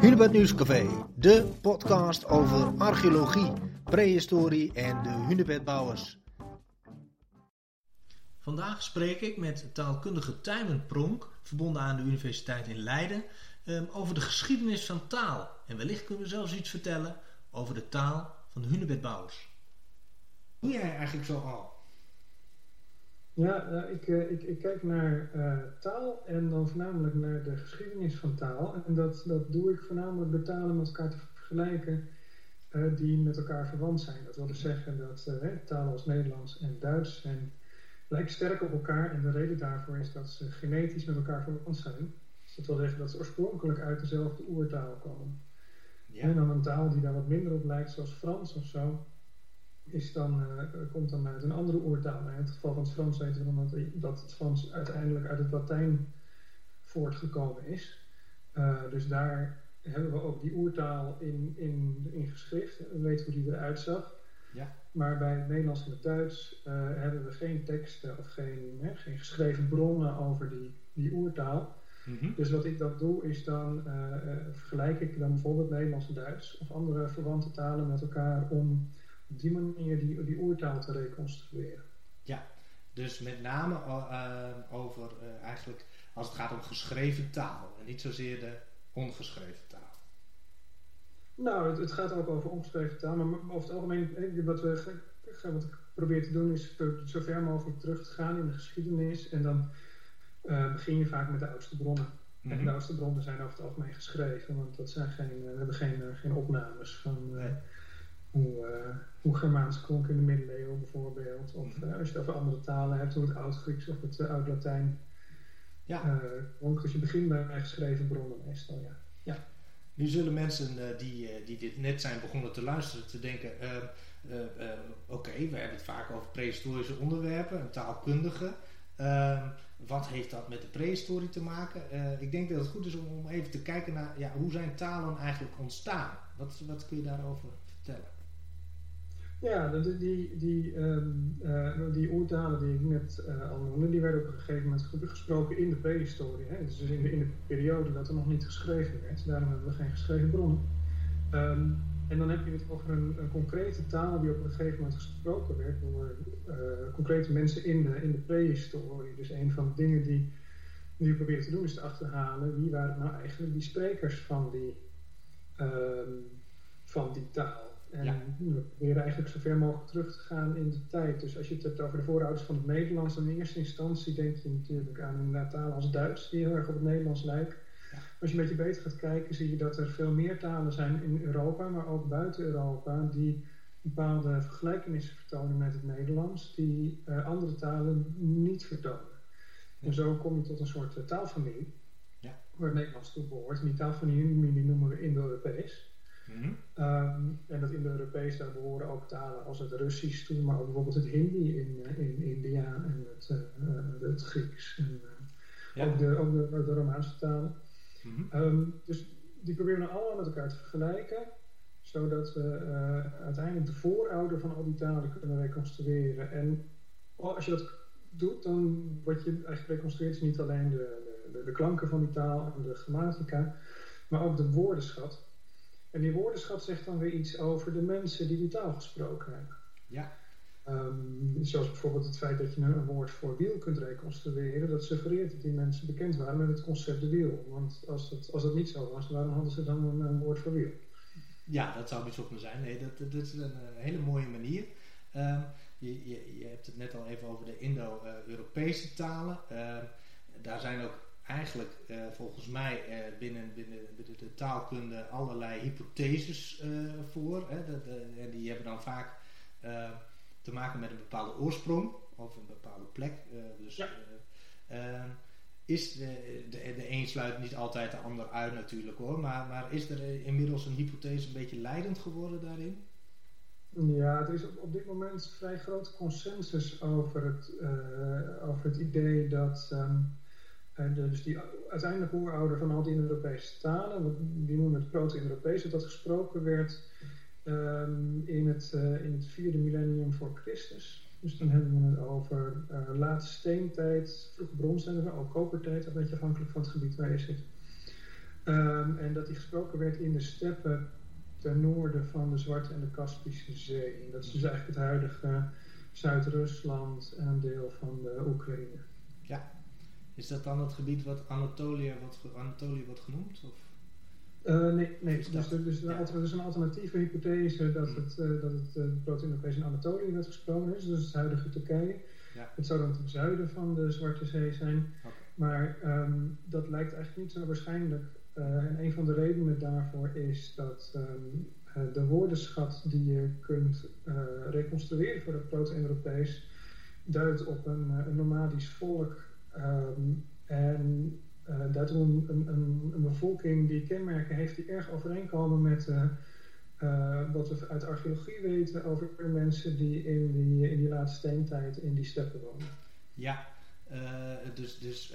Hunebed Nieuwscafé, de podcast over archeologie, prehistorie en de hunebedbouwers. Vandaag spreek ik met taalkundige Tijmen Pronk, verbonden aan de Universiteit in Leiden, ehm, over de geschiedenis van taal. En wellicht kunnen we zelfs iets vertellen over de taal van de hunebedbouwers. Hoe jij eigenlijk zo al? Ja, uh, ik, uh, ik, ik, kijk naar uh, taal en dan voornamelijk naar de geschiedenis van taal. En dat, dat doe ik voornamelijk door talen met elkaar te vergelijken die met elkaar verwant zijn. Dat wil dus zeggen dat talen als Nederlands en Duits zijn, lijken sterk op elkaar. En de reden daarvoor is dat ze genetisch met elkaar verwant zijn. Dus dat wil zeggen dat ze oorspronkelijk uit dezelfde oertaal komen. Ja. En dan een taal die daar wat minder op lijkt, zoals Frans of zo, is dan, uh, komt dan uit een andere oertaal. In het geval van het Frans weten we dan dat, dat het Frans uiteindelijk uit het Latijn voortgekomen is. Uh, dus daar hebben we ook die oertaal in, in, in geschrift. We weten hoe die eruit zag. Ja. Maar bij het Nederlands en het Duits uh, hebben we geen teksten of geen, hè, geen geschreven bronnen over die, die oertaal. Mm -hmm. Dus wat ik dan doe is dan vergelijk ik dan bijvoorbeeld Nederlands en Duits of andere verwante talen met elkaar om op die manier die, die oertaal te reconstrueren. Ja, dus met name uh, over uh, eigenlijk als het gaat om geschreven taal en niet zozeer de ongeschreven taal. Nou, het, het gaat ook over ongeschreven taal, maar over het algemeen, wat, we, wat ik probeer te doen is zo ver mogelijk terug te gaan in de geschiedenis en dan uh, begin je vaak met de oudste bronnen. Mm -hmm. En de Mhm. oudste bronnen zijn over het algemeen geschreven, want dat zijn geen, we hebben geen, geen opnames van hoe, uh, hoe Germaans klonk in de middeleeuwen bijvoorbeeld. Of uh, als je het over andere talen hebt, hoe het Oud-Grieks of het uh, Oud-Latijn ja. klonk. Dus je begint bij geschreven bronnen meestal, ja. ja. Nu zullen mensen die, die dit net zijn begonnen te luisteren te denken... oké, okay, we hebben het vaak over prehistorische onderwerpen, een taalkundige... wat heeft dat met de prehistorie te maken? ik denk dat het goed is om, om even te kijken naar ja, hoe zijn talen eigenlijk ontstaan. Wat, wat kun je daarover vertellen? Ja, die, die, die, um, uh, die oertalen die ik net uh, al noemde, die werden op een gegeven moment gesproken in de prehistorie. Hè? Dus in de, in de periode dat er nog niet geschreven werd. Daarom hebben we geen geschreven bronnen. Um, en dan heb je het over een, concrete taal die op een gegeven moment gesproken werd door uh, concrete mensen in de, in de prehistorie. Dus een van de dingen die, die we proberen te doen is te achterhalen wie waren nou eigenlijk die sprekers van die, um, van die taal. En ja. we proberen eigenlijk zo ver mogelijk terug te gaan in de tijd. Dus als je het hebt over de voorouders van het Nederlands, dan in eerste instantie denk je natuurlijk aan een taal als Duits, die heel erg op het Nederlands lijkt. Ja. Als je een beetje beter gaat kijken, zie je dat er veel meer talen zijn in Europa, maar ook buiten Europa, die bepaalde vergelijkenissen vertonen met het Nederlands, die uh, andere talen niet vertonen. Ja. En zo kom je tot een soort uh, taalfamilie, ja. waar het Nederlands toe behoort. En die taalfamilie noemen we Indo-Europees. Mm -hmm. um, en dat Indo-Europees, daar behoren ook talen als het Russisch toe, maar ook bijvoorbeeld het Hindi in, in India en het, uh, het Grieks. En, ja. Ook, de, ook de, de Romaanse talen. Mm -hmm. um, dus die proberen we allemaal met elkaar te vergelijken, zodat we uiteindelijk de voorouder van al die talen kunnen reconstrueren. En als je dat doet, dan wat je eigenlijk reconstrueert is niet alleen de, de, de klanken van die taal en de grammatica, maar ook de woordenschat. En die woordenschat zegt dan weer iets over de mensen die die taal gesproken hebben. Ja. Um, zoals bijvoorbeeld het feit dat je een woord voor wiel kunt reconstrueren, dat suggereert dat die mensen bekend waren met het concept de wiel. Want als dat, als dat niet zo was, waarom hadden ze dan een, een woord voor wiel? Ja, dat zou bijzonder zijn. Nee, dat, dat is een hele mooie manier. Um, je, je, je, hebt het net al even over de Indo-Europese talen. Uh, daar zijn ook eigenlijk uh, volgens mij uh, binnen, binnen, binnen, de taalkunde allerlei hypotheses uh, voor. Hè, de, de, en die hebben dan vaak te maken met een bepaalde oorsprong of een bepaalde plek. dus ja. is de, de, de een sluit niet altijd de ander uit natuurlijk hoor. Maar, maar is er inmiddels een hypothese een beetje leidend geworden daarin? Ja, er is op, op dit moment vrij grote consensus over het, over het idee dat. Um, en dus die uiteindelijk oerouder van al die Europese talen, die noemen het Proto-Europees, dat gesproken werd um, in, het, uh, in het vierde millennium voor Christus. Dus dan hebben we het over uh, late steentijd, vroege bronstijd, ook kopertijd, een beetje afhankelijk van het gebied waar je zit. Ehm, en dat die gesproken werd in de steppen ten noorden van de Zwarte en de Kaspische Zee. Dat is dus eigenlijk het huidige Zuid-Rusland en een deel van de Oekraïne. Ja. Is dat dan het gebied wat Anatolië wordt, Anatolië wordt genoemd? Of? Uh, nee, nee. Dus, dus, dus ja. er is een alternatieve hypothese dat hmm. het, uh, dat het uh, proto-Europees in Anatolië werd gesproken is, dus het huidige Turkije. Ja. Het zou dan ten zuiden van de Zwarte Zee zijn. Okay. Maar um, dat lijkt eigenlijk niet zo waarschijnlijk. en een van de redenen daarvoor is dat um, de woordenschat die je kunt reconstrueren voor het proto-Europees duidt op een, een nomadisch volk. Um, en uh, daartoe een, een, een, bevolking die kenmerken heeft die erg overeenkomen met uh, uh, wat we uit archeologie weten over mensen die in die, in die laatste steentijd in die steppen wonen. Ja, dus, dus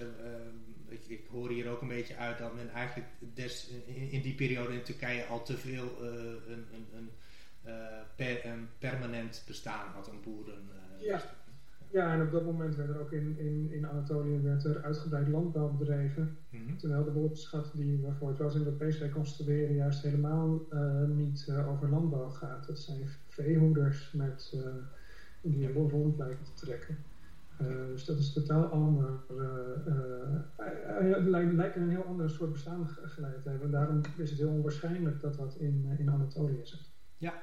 ik, ik, hoor hier ook een beetje uit dat men eigenlijk des, in, in die periode in Turkije al te veel een, een, per, een, permanent bestaan had, een boeren. ja. Ja, en op dat moment werd er ook in, in, in Anatolië werd er uitgebreid landbouw bedreven. Mm Terwijl de woordenschat die waarvoor het wel in Europees reconstrueren juist helemaal uh, niet uh, over landbouw gaat. Dat zijn veehoeders met, uh, die een rond lijken te trekken. dus dat is totaal ander. lijkt, lijkt een heel andere soort bestaan geleid te hebben. Daarom is het heel onwaarschijnlijk dat dat in, in Anatolië zit. Ja,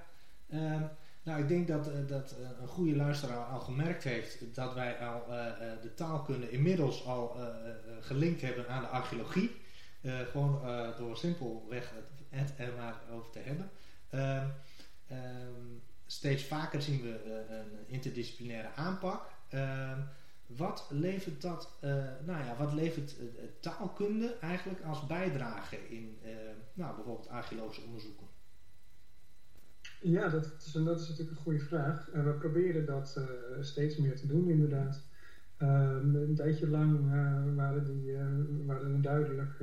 ehm, nou, ik denk dat, uh, dat uh, een goede luisteraar al gemerkt heeft dat wij al uh, de taalkunde inmiddels al gelinkt hebben aan de archeologie. gewoon door simpelweg het, het er maar over te hebben. Ehm, ehm, steeds vaker zien we een interdisciplinaire aanpak. Ehm, wat levert dat, nou ja, wat levert taalkunde eigenlijk als bijdrage in nou, bijvoorbeeld archeologische onderzoeken? Ja, dat is, dat is natuurlijk een goede vraag. En we proberen dat uh, steeds meer te doen, inderdaad. Um, een tijdje lang uh, waren, die, uh, waren er duidelijk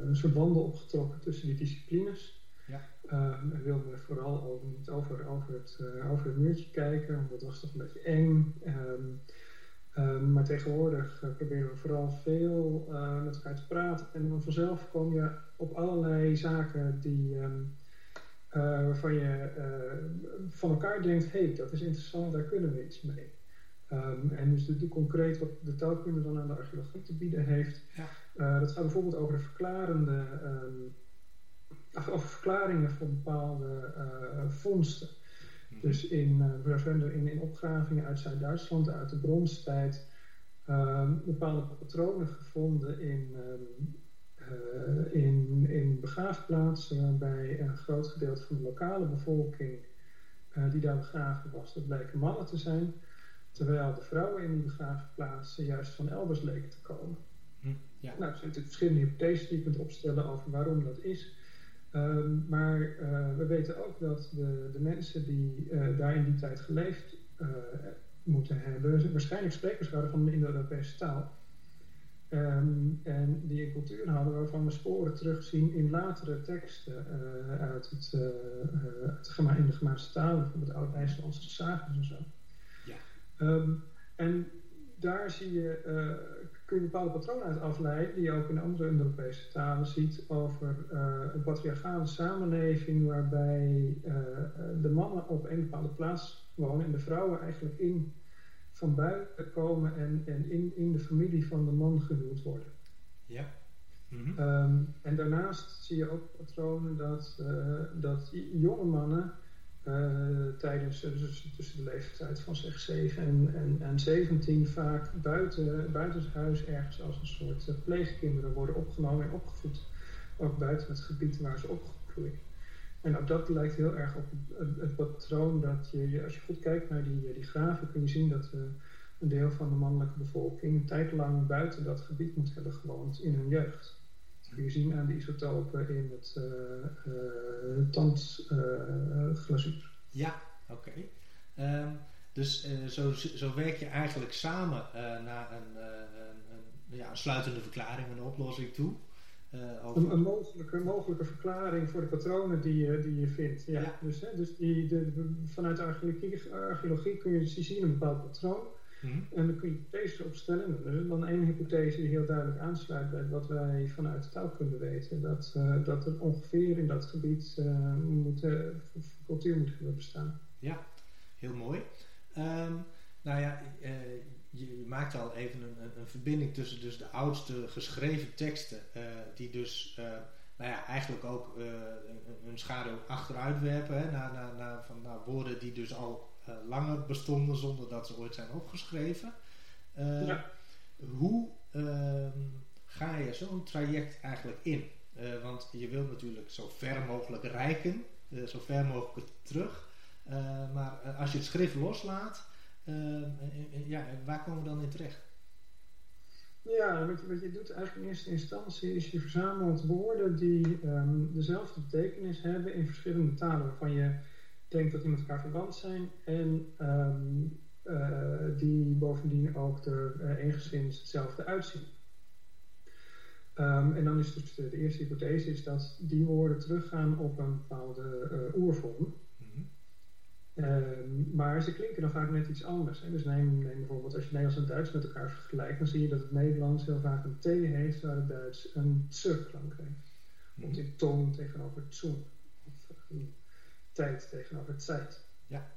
een soort banden opgetrokken tussen die disciplines. Ja. Um, we wilden vooral ook niet over, over, het, over het muurtje kijken, want dat was toch een beetje eng. Um, maar tegenwoordig proberen we vooral veel met elkaar te praten. En dan vanzelf kom je op allerlei zaken die uh, waarvan je uh, van elkaar denkt, hé, hey, dat is interessant, daar kunnen we iets mee. Um, en dus de, de, concreet wat de taalkunde dan aan de archeologie te bieden heeft, ja. uh, dat gaat bijvoorbeeld over de verklarende, um, over verklaringen van bepaalde vondsten. Mm. Dus in, in, in opgravingen uit Zuid-Duitsland, uit de bronstijd, um, bepaalde patronen gevonden in in, in begraafplaatsen waarbij een groot gedeelte van de lokale bevolking uh, die daar begraven was, dat bleken mannen te zijn, terwijl de vrouwen in die begraafplaatsen juist van elders leken te komen. Hm, ja. Nou, er zijn natuurlijk verschillende hypotheses die je kunt opstellen over waarom dat is. Um, maar uh, we weten ook dat de, de mensen die daar in die tijd geleefd moeten hebben, waarschijnlijk sprekers waren van de Indo-Europese taal. Um, en die een cultuur hadden waarvan we sporen terugzien in latere teksten uh, uit het, uh, uh, in de Gemaanse talen, bijvoorbeeld Oud-IJslandse sagas en zo. Ja. Um, en daar zie je, kun je bepaalde patronen uit afleiden, die je ook in andere Europese talen ziet, over een patriarchale samenleving waarbij de mannen op een bepaalde plaats wonen en de vrouwen eigenlijk in van buiten komen en, en in, in de familie van de man gehuwd worden. Ja. Mm um, en daarnaast zie je ook patronen dat, uh, dat jonge mannen uh, tijdens dus tussen de leeftijd van zeg 7 en, en, en 17 vaak buiten, buiten het huis ergens als een soort uh, pleegkinderen worden opgenomen en opgevoed. Ook buiten het gebied waar ze opgegroeid. En ook dat lijkt heel erg op het, het, patroon dat je, als je goed kijkt naar die, die graven, kun je zien dat uh, een deel van de mannelijke bevolking een tijd lang buiten dat gebied moet hebben gewoond in hun jeugd. Dat kun je zien aan de isotopen in het uh, uh, tandglazuur. ja, oké. Um, dus zo, zo werk je eigenlijk samen naar een, een, een, ja, een sluitende verklaring, een oplossing toe. Uh, een, een, mogelijke, mogelijke verklaring voor de patronen die je, die je vindt. Ja. Dus, hè, dus die, de, vanuit de archeologie, archeologie, kun je zien een bepaald patroon. Mhm. En dan kun je hypotheses opstellen. Is dan één hypothese die heel duidelijk aansluit bij wat wij vanuit de taalkunde weten. Dat, uh, dat er ongeveer in dat gebied uh, moet, cultuur moet hebben bestaan. Ja, heel mooi. Um, nou ja, uh, je maakt al even een, een, verbinding tussen dus de oudste geschreven teksten, die dus nou ja, eigenlijk ook een, schaduw achteruit werpen hè, naar, naar, naar, van, naar woorden die dus al uh, langer bestonden zonder dat ze ooit zijn opgeschreven. Uh, ja. Hoe ehm, ga je zo'n traject eigenlijk in? Uh, want je wilt natuurlijk zo ver mogelijk reiken, zo ver mogelijk terug. maar als je het schrift loslaat, ja, waar komen we dan in terecht? Ja, wat je, wat je doet eigenlijk in eerste instantie is je verzamelt woorden die um, dezelfde betekenis hebben in verschillende talen, waarvan je denkt dat die met elkaar verwant zijn en uh, die bovendien ook er uh, enigszins hetzelfde uitzien. En dan is dus de, de, eerste hypothese is dat die woorden teruggaan op een bepaalde uh, oervorm. -hmm. maar ze klinken dan vaak net iets anders. Hè. Dus neem, neem, bijvoorbeeld als je Nederlands en Duits met elkaar vergelijkt, dan zie je dat het Nederlands heel vaak een T heeft, waar het Duits een tse-klank heeft. Mm -hmm. in toon tegenover tsoen. Of, tijd tegenover tijd. Ja.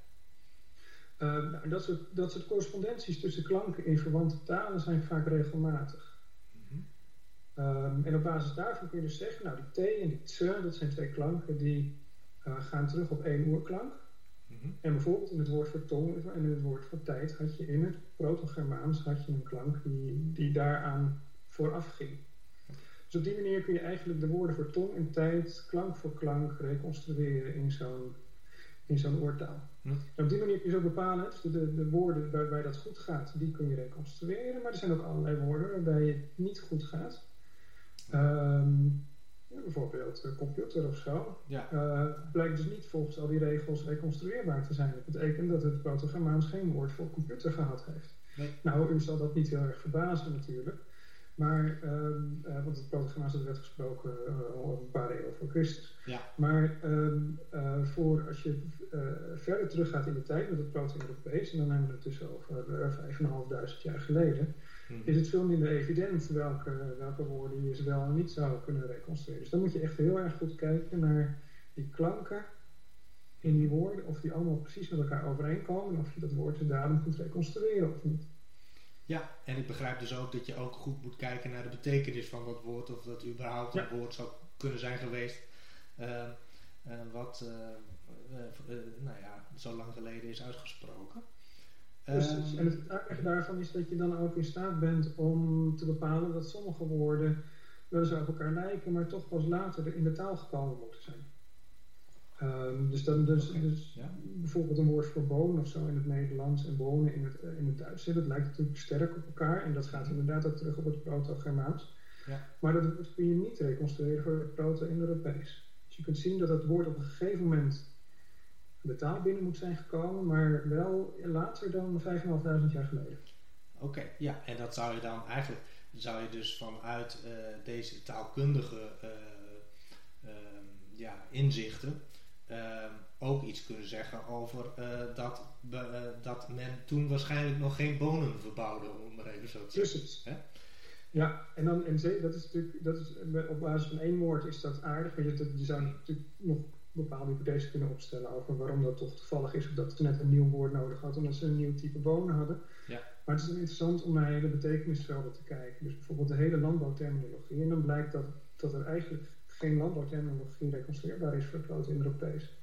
Um, nou, dat, soort, dat soort correspondenties tussen klanken in verwante talen zijn vaak regelmatig. Mm um, en op basis daarvan kun je dus zeggen, nou die t en die ts, dat zijn twee klanken die uh, gaan terug op één oerklank. -hmm. En bijvoorbeeld in het woord voor tong en in het woord voor tijd had je in het Proto-Germaans had je een klank die, die daaraan vooraf ging. Dus op die manier kun je eigenlijk de woorden voor tong en tijd, klank voor klank, reconstrueren in zo'n in zo'n oortaal. Hm. En op die manier kun je zo bepalen, dus de, de woorden waarbij dat goed gaat, die kun je reconstrueren, maar er zijn ook allerlei woorden waarbij het niet goed gaat. Um, bijvoorbeeld computer of zo. Ja. Uh, blijkt dus niet volgens al die regels reconstrueerbaar te zijn. Dat betekent dat het Proto-Germaans geen woord voor computer gehad heeft. Nee. Nou, u zal dat niet heel erg verbazen natuurlijk. Maar, um, uh, want het Proto-Germaans werd gesproken uh, al een paar eeuwen voor Christus. Ja. Maar um, uh, voor als je verder teruggaat in de tijd met het Proto-Europees, en dan hebben we het dus over 5.500 jaar geleden, hmm. is het veel minder evident welke, welke woorden je wel en niet zou kunnen reconstrueren. Dus dan moet je echt heel erg goed kijken naar die klanken in die woorden, of die allemaal precies met elkaar overeenkomen, en of je dat woord daarom moet reconstrueren of niet. Ja, en ik begrijp dus ook dat je ook goed moet kijken naar de betekenis van dat woord, of dat überhaupt ja. een woord zou kunnen zijn geweest, uh, uh, wat uh, nou ja, zo lang geleden is uitgesproken. Um, en het aardige daarvan is dat je dan ook in staat bent om te bepalen dat sommige woorden wel eens op elkaar lijken, maar toch pas later in de taal gekomen moeten zijn. Um, dus dan dus, okay. dus ja. bijvoorbeeld een woord voor bonen of zo in het Nederlands en wonen in het, uh, in het Duits. Dat lijkt natuurlijk sterk op elkaar en dat gaat inderdaad ook terug op het Proto-Germaans. Ja. Maar dat kun je niet reconstrueren voor het Proto-Indo-Europees. Dus je kunt zien dat het woord op een gegeven moment de taal binnen moet zijn gekomen, maar wel later dan 5.500 jaar geleden. Oké, okay, ja, en dat zou je dan eigenlijk, zou je dus vanuit uh, deze taalkundige uh, ja, inzichten uh, ook iets kunnen zeggen over uh, dat, dat men toen waarschijnlijk nog geen bonen verbouwde, om maar even zo te zeggen. Precies. Ja, en, dan, en dat is natuurlijk, dat is, op basis van één woord is dat aardig, maar je, je zou natuurlijk nog bepaalde hypothesen kunnen opstellen over waarom dat toch toevallig is, of dat ze net een nieuw woord nodig had, omdat ze een nieuw type bonen hadden. Ja. Maar het is interessant om naar hele betekenisvelden te kijken. Dus bijvoorbeeld de hele landbouwterminologie. En dan blijkt dat, dat er eigenlijk geen landbouwterminologie reconstrueerbaar is voor het Proto-Indo-Europees.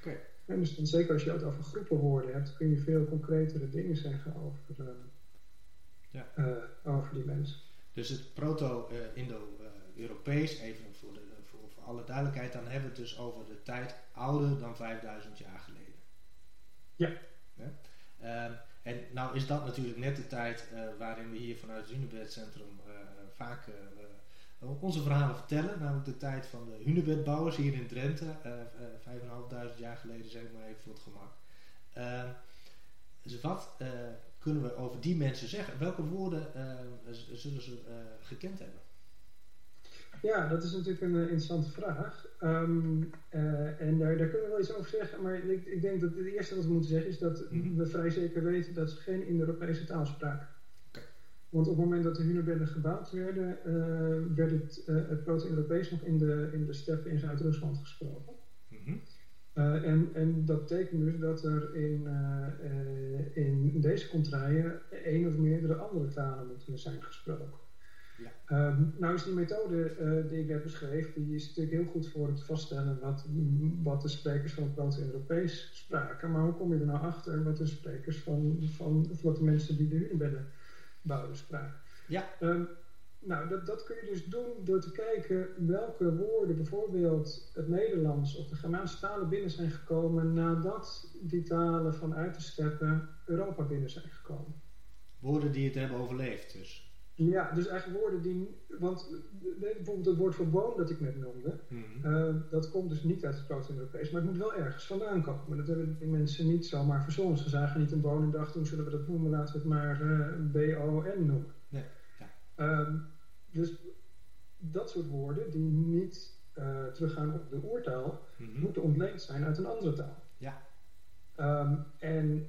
Okay. En dus dan, zeker als je het over groepenwoorden hebt, kun je veel concretere dingen zeggen over, uh, ja. uh, over die mensen. Dus het Proto-Indo-Europees, even voor, de, alle duidelijkheid, dan hebben we het dus over de tijd ouder dan 5000 jaar geleden. Ja. ja? Uh, en nou is dat natuurlijk net de tijd uh, waarin we hier vanuit het Unibed Centrum vaak onze verhalen vertellen. Namelijk de tijd van de hunebedbouwers hier in Drenthe. Uh, uh, 5.500 jaar geleden zeg maar even voor het gemak. Uh, dus wat uh, kunnen we over die mensen zeggen? Welke woorden zullen ze gekend hebben? Ja, dat is natuurlijk een interessante vraag. Ehm, en daar, daar, kunnen we wel iets over zeggen, maar ik, ik, denk dat het eerste wat we moeten zeggen is dat mhm. we vrij zeker weten dat ze geen Indo-Europese taal spraken. Want op het moment dat de hunebedden gebouwd werden, uh, werd het, het proto-Europees nog in de, in de steppen in Zuid-Rusland gesproken. Mhm. En, en dat betekent dus dat er in, in deze contraien één of meerdere andere talen moeten zijn gesproken. Ja. Um, nou is die methode die ik net beschreef, die is natuurlijk heel goed voor het vaststellen wat, wat de sprekers van het proto-Europees spraken. Maar hoe kom je er nou achter wat de sprekers van, van of wat de mensen die de hunebedden bouwenspraak. Ja. Um, nou, dat, dat kun je dus doen door te kijken welke woorden bijvoorbeeld het Nederlands of de Germaanse talen binnen zijn gekomen nadat die talen vanuit de steppen Europa binnen zijn gekomen. Woorden die het hebben overleefd dus. Ja, dus eigenlijk woorden die. Want bijvoorbeeld het woord voor boom dat ik net noemde, mhm. eh, dat komt dus niet uit het Proto-Europees, maar het moet wel ergens vandaan komen. Dat hebben die mensen niet zomaar verzonnen. Ze zagen niet een boom en dachten, hoe zullen we dat noemen? Laten we het maar uh, B-O-N noemen. Nee, ja. Ehm, dus dat soort woorden die niet teruggaan op de oertaal, mhm. moeten ontleend zijn uit een andere taal. Ja. Um, en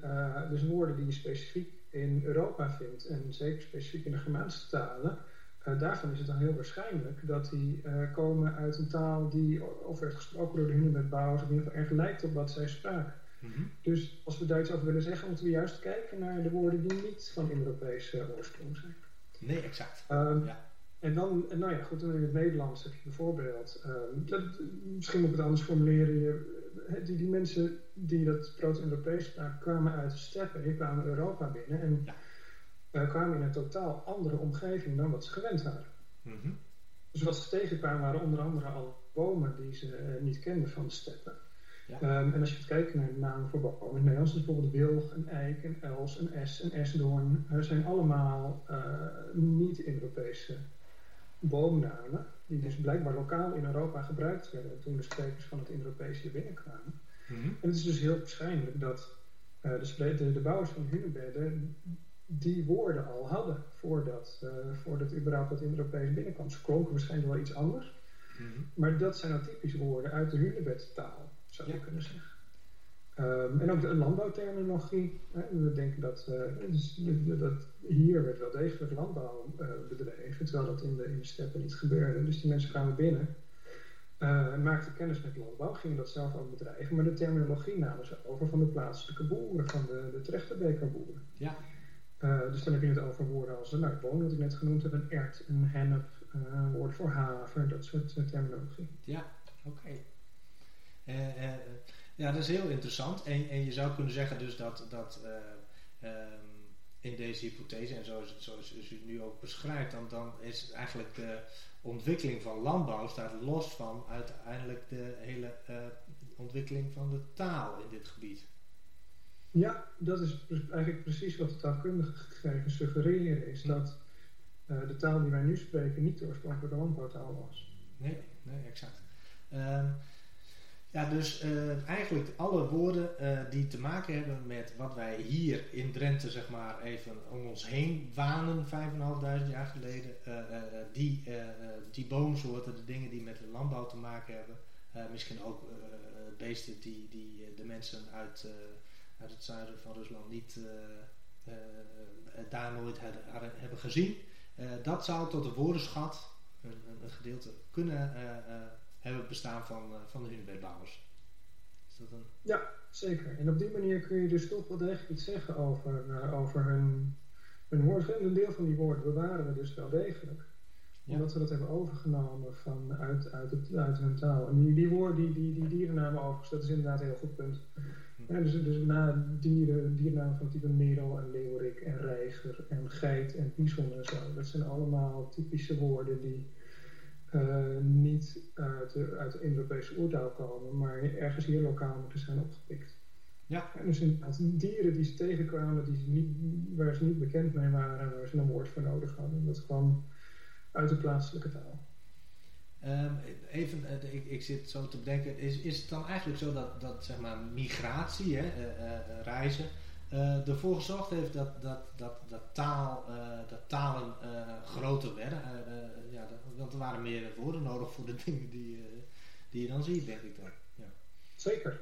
dus woorden die specifiek in Europa vindt, en zeker specifiek in de Germaanse talen, uh, daarvan is het dan heel waarschijnlijk dat die uh, komen uit een taal die of werd gesproken door de Hunebedbouwers, of in ieder geval erg lijkt op wat zij spraken. Mm -hmm. Dus als we Duits over willen zeggen, moeten we juist kijken naar de woorden die niet van Europese oorsprong zijn. Nee, exact. Um, ja. En dan, nou ja, goed, in het Nederlands heb je bijvoorbeeld, um, dat, misschien moet ik het anders formuleren, je, die, die mensen die dat proto-Europees spraken, kwamen uit de steppen, die kwamen Europa binnen en ja. kwamen in een totaal andere omgeving dan wat ze gewend waren. Mm Dus wat ze tegenkwamen waren onder andere al bomen die ze uh, niet kenden van de steppen. Ja. Um, en als je kijken naar de namen voor bomen, in het Nederlands is bijvoorbeeld wilg, een eik, een els, een es, een esdoorn. Zijn allemaal uh, niet-Europese boomnamen die dus blijkbaar lokaal in Europa gebruikt werden toen de sprekers van het Indo-Europese hier binnenkwamen. Mhm. En het is dus heel waarschijnlijk dat uh, de, de, de, bouwers van hunebedden die woorden al hadden voordat, uh, voordat überhaupt dat Indo-Europees binnenkwam. Ze klonken waarschijnlijk wel iets anders, mm -hmm. maar dat zijn nou typische woorden uit de hunebedtaal, zou je kunnen zeggen. Um, en ook de landbouwterminologie. Hè. We denken dat, uh, dus, dat hier werd wel degelijk landbouw uh, bedreven, terwijl dat in de, in de steppen niet gebeurde. Dus die mensen kwamen binnen, uh, maakten kennis met landbouw, gingen dat zelf ook bedrijven, maar de terminologie namen ze over van de plaatselijke boeren, van de, de Trechterbekerboeren. Ja. dus dan heb je het over woorden als nou, boon, wat ik net genoemd heb, een ert, een hennep, een woord voor haver, dat soort terminologie. Ja, oké. Okay. Ja, dat is heel interessant. En, en je zou kunnen zeggen dus dat, dat uh, um, in deze hypothese, en zoals, het, zoals u het nu ook beschrijft, dan, dan is eigenlijk de ontwikkeling van landbouw staat los van uiteindelijk de hele uh, ontwikkeling van de taal in dit gebied. Ja, dat is eigenlijk precies wat de taalkundige gegevens suggereren, is dat uh, de taal die wij nu spreken niet de oorspronkelijke landbouwtaal was. Nee, nee, exact. Um, ja, dus uh, eigenlijk alle woorden uh, die te maken hebben met wat wij hier in Drenthe, zeg maar, even om ons heen wanen, 5.500 jaar geleden. Uh, die, die boomsoorten, de dingen die met de landbouw te maken hebben. misschien ook beesten die, die de mensen uit, uit het zuiden van Rusland niet daar nooit hadden, hebben gezien. dat zou tot de woordenschat, een, een gedeelte, kunnen hebben bestaan van, uh, van de hunebedbouwers. Is dat een... Ja, zeker. En op die manier kun je dus toch wel degelijk iets zeggen over, uh, over hun, hun woorden. Een deel van die woorden bewaren we dus wel degelijk. Ja. Omdat we dat hebben overgenomen van, uit, uit, het, uit hun taal. En die, die woorden, die, die, die dierennamen overigens, dat is inderdaad een heel goed punt. Ja, dus, dus na dieren, dierennamen van type merel en leeuwerik en reiger en geit en bison en zo. Dat zijn allemaal typische woorden die niet uit de, uit de Indo-Europese oertaal komen, maar ergens hier lokaal moeten zijn opgepikt. Ja. En dus inderdaad dieren die ze tegenkwamen, die ze niet, waar ze niet bekend mee waren, waar ze een woord voor nodig hadden. Dat kwam uit de plaatselijke taal. Um, even, uh, ik, ik, zit zo te bedenken, is, is het dan eigenlijk zo dat, dat zeg maar, migratie, hè, uh, reizen, uh, ervoor gezorgd heeft dat, dat, dat, dat, taal, dat talen groter werden. ja, dat, want er waren meer woorden nodig voor de dingen die, die je dan ziet, denk ik dan. Ja. Zeker.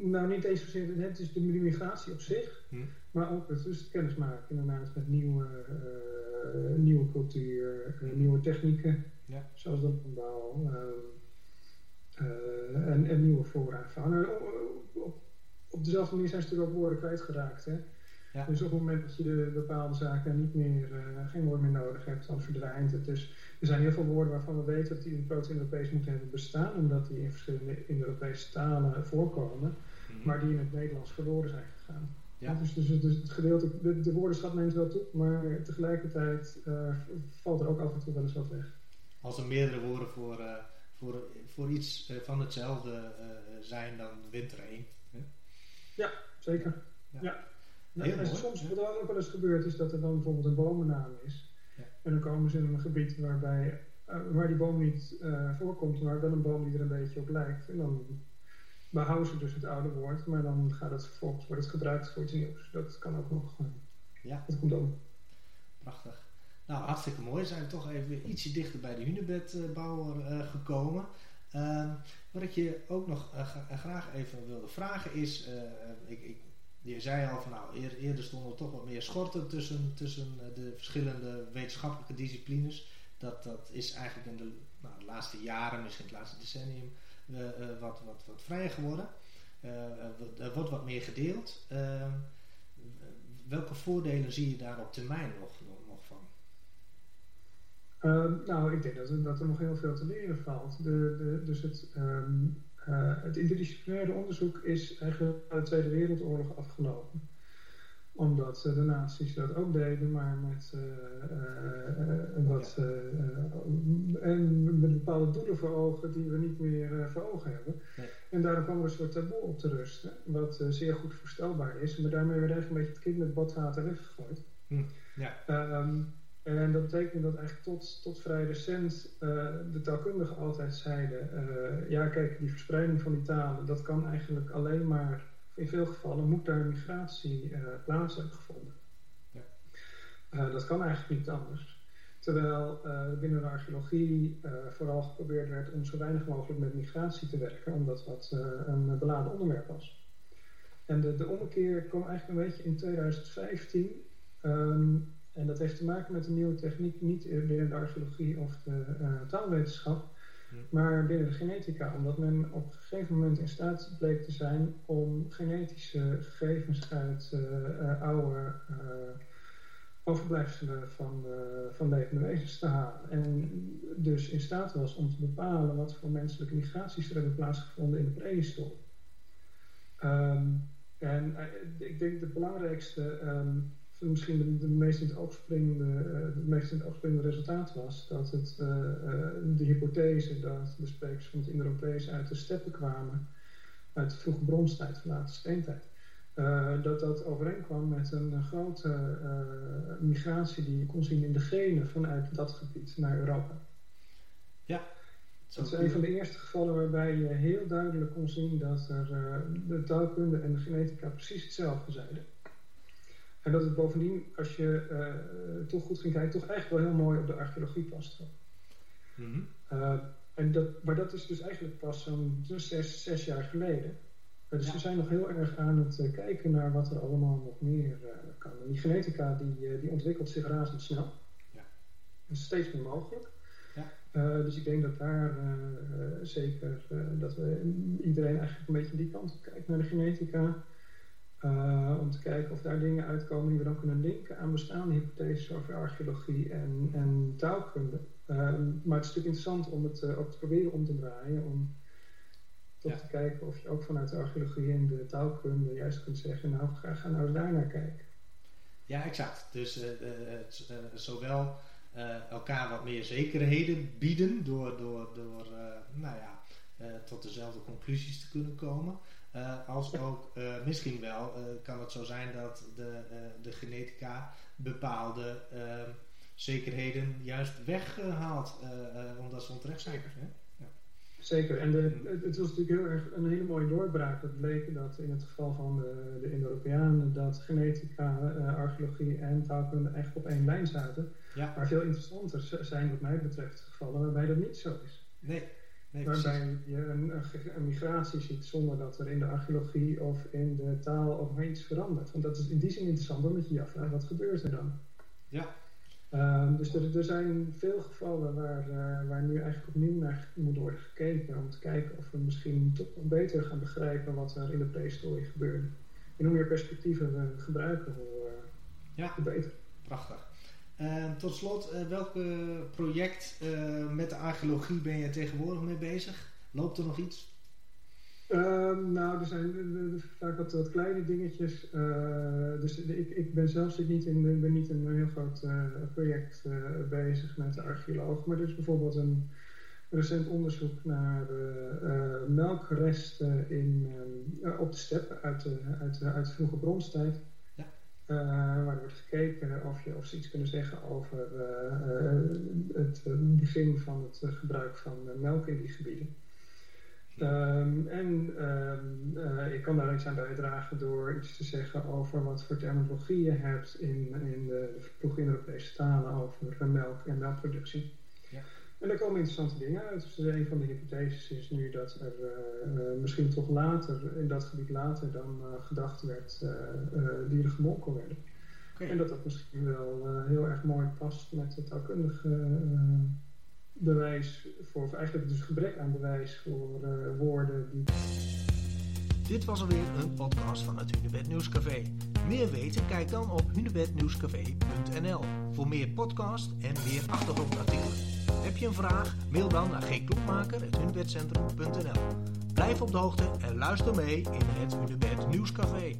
nou, niet eens zozeer het is de migratie op zich, hm. maar ook het, dus het kennismaken inderdaad met nieuwe, nieuwe cultuur, nieuwe technieken, ja. zoals de landbouw. Uh, en, en, nieuwe voorraad van. Op, op, dezelfde manier zijn ze natuurlijk ook woorden kwijtgeraakt. Hè? Ja. Dus op het moment dat je de bepaalde zaken niet meer, uh, geen woord meer nodig hebt, dan verdwijnt het. Dus er zijn heel veel woorden waarvan we weten dat die in proto-Europees moeten hebben bestaan, omdat die in verschillende in Europese talen voorkomen, mhm. maar die in het Nederlands verloren zijn gegaan. Ja. Dus, dus, dus, het gedeelte, de, de woordenschat neemt wel toe, maar tegelijkertijd uh, valt er ook af en toe wel eens wat weg. Als er meerdere woorden voor voor, voor iets eh, van hetzelfde eh, zijn, dan wint er één. Ja, zeker. Ja. ja. en soms, wat er ook wel eens gebeurt, is dat er dan bijvoorbeeld een bomennaam is. Ja. En dan komen ze in een gebied waarbij, uh, waar die boom niet uh, voorkomt, maar wel een boom die er een beetje op lijkt. En dan behouden ze dus het oude woord, maar dan gaat het vervolgens wordt het gebruikt voor iets nieuws. Dat kan ook nog. ja. Dat komt dan. Prachtig. Nou, hartstikke mooi. Zijn we toch even ietsje dichter bij de hunebedbouwer uh, gekomen. Uh, wat ik je ook nog uh, graag even wilde vragen is... ik, ik, je zei al van nou, eer, eerder stonden er toch wat meer schorten tussen, tussen de verschillende wetenschappelijke disciplines. Dat, dat is eigenlijk in de, nou, de laatste jaren, misschien het laatste decennium, wat, wat, wat vrijer geworden. er wordt wat meer gedeeld. Ehm, welke voordelen zie je daar op termijn nog, Ehm, nou, ik denk dat er, dat er nog heel veel te leren valt. De, de, dus het, um, het interdisciplinaire onderzoek is eigenlijk na de Tweede Wereldoorlog afgelopen. Omdat de nazi's dat ook deden, maar met, uh, wat, en met bepaalde doelen voor ogen die we niet meer voor ogen hebben. Nee. En daarom kwam er een soort taboe op te rusten, wat zeer goed voorstelbaar is. Maar daarmee werd eigenlijk een beetje het kind met badwater weggegooid. Hm. Ja. Um, en dat betekent dat eigenlijk tot, tot vrij recent uh, de taalkundigen altijd zeiden: uh, ja, kijk, die verspreiding van die talen, dat kan eigenlijk alleen maar, in veel gevallen moet daar migratie uh, plaats hebben gevonden. Ja. dat kan eigenlijk niet anders. Terwijl binnen de archeologie vooral geprobeerd werd om zo weinig mogelijk met migratie te werken, omdat dat een beladen onderwerp was. En de, de ommekeer kwam eigenlijk een beetje in 2015. Um, en dat heeft te maken met een nieuwe techniek, niet binnen de archeologie of de uh, taalwetenschap, hm. maar binnen de genetica. Omdat men op een gegeven moment in staat bleek te zijn om genetische gegevens uit uh, oude overblijfselen van, van levende wezens te halen. En dus in staat was om te bepalen wat voor menselijke migraties er hebben plaatsgevonden in de prehistorie. Um, en ik denk de belangrijkste um, misschien de, de meest in het oog springende, het meest in het oog springende resultaat was dat het, uh, uh, de hypothese dat de sprekers van het Indo-Europees uit de steppen kwamen, uit de vroege bronstijd, van late steentijd, dat dat overeenkwam met een grote migratie die je kon zien in de genen vanuit dat gebied naar Europa. Ja. Dat is een van de eerste gevallen waarbij je heel duidelijk kon zien dat er de taalkunde en de genetica precies hetzelfde zeiden. En dat het bovendien, als je uh, toch goed ging kijken, toch eigenlijk wel heel mooi op de archeologie past. Mm en dat, maar dat is dus eigenlijk pas zo'n zes, zes jaar geleden. Uh, dus we zijn nog heel erg aan het kijken naar wat er allemaal nog meer kan. En die genetica die, die ontwikkelt zich razendsnel. Ja. Dat is steeds meer mogelijk. Ja. dus ik denk dat daar zeker dat we iedereen eigenlijk een beetje die kant op kijkt naar de genetica. Uh, om te kijken of daar dingen uitkomen die we dan kunnen linken aan bestaande hypotheses over archeologie en, en taalkunde. Uh, maar het is natuurlijk interessant om het uh, ook te proberen om te draaien, om toch te kijken of je ook vanuit de archeologie en de taalkunde juist kunt zeggen, nou ga, ga nou daar naar kijken. Ja, exact. Dus zowel elkaar wat meer zekerheden bieden door, door, door nou ja, tot dezelfde conclusies te kunnen komen. Uh, als ook uh, misschien wel uh, kan het zo zijn dat de, de genetica bepaalde zekerheden juist weghaalt omdat ze onterecht zijn. Hè? Ja. Zeker, en de, het was natuurlijk heel erg een hele mooie doorbraak. Het bleek dat in het geval van de, de Indo-Europeanen dat genetica, archeologie en taalkunde echt op één lijn zaten. Ja. Maar veel interessanter zijn wat mij betreft gevallen waarbij dat niet zo is. Nee, nee Waarbij je een, een, migratie ziet zonder dat er in de archeologie of in de taal of iets verandert. Want dat is in die zin interessant omdat je je afvraagt wat gebeurt er dan. Ja, Ehm, dus er, er, zijn veel gevallen waar, uh, waar nu eigenlijk opnieuw naar moet worden gekeken. Om te kijken of we misschien toch beter gaan begrijpen wat er in de prehistorie gebeurde. En hoe meer perspectieven we gebruiken, hoe, uh, ja, hoe beter. Prachtig. Uh, tot slot, eh, welk project met de archeologie ben je tegenwoordig mee bezig? Loopt er nog iets? Ehm, nou, er zijn vaak wat, wat, kleine dingetjes. Uh, dus ik, ik, ben zelf niet in, ben niet in een heel groot project bezig met de archeoloog. Maar er is bijvoorbeeld een recent onderzoek naar melkresten in, op de steppen uit uit, uit vroege bronstijd. Waar wordt gekeken of, je, of ze iets kunnen zeggen over het begin van het gebruik van melk in die gebieden. Um, en um, ik kan daar iets aan bijdragen door iets te zeggen over wat voor terminologie je hebt in, in de, de vroege Europese talen over melk en melkproductie. En daar komen interessante dingen uit. Dus een van de hypotheses is nu dat er uh, uh, misschien toch later, in dat gebied later dan gedacht werd, dieren gemolken werden. Okay. En dat dat misschien wel heel erg mooi past met het taalkundige bewijs voor, of eigenlijk dus gebrek aan bewijs voor uh, woorden die. Dit was alweer een podcast van het Hunebed Nieuwscafé. Meer weten? Kijk dan op hunebednieuwscafé.nl voor meer podcast en meer achtergrondartikelen. Heb je een vraag? Mail dan naar gkloekmaker.hunebedcentrum.nl Blijf op de hoogte en luister mee in het Hunebed Nieuwscafé.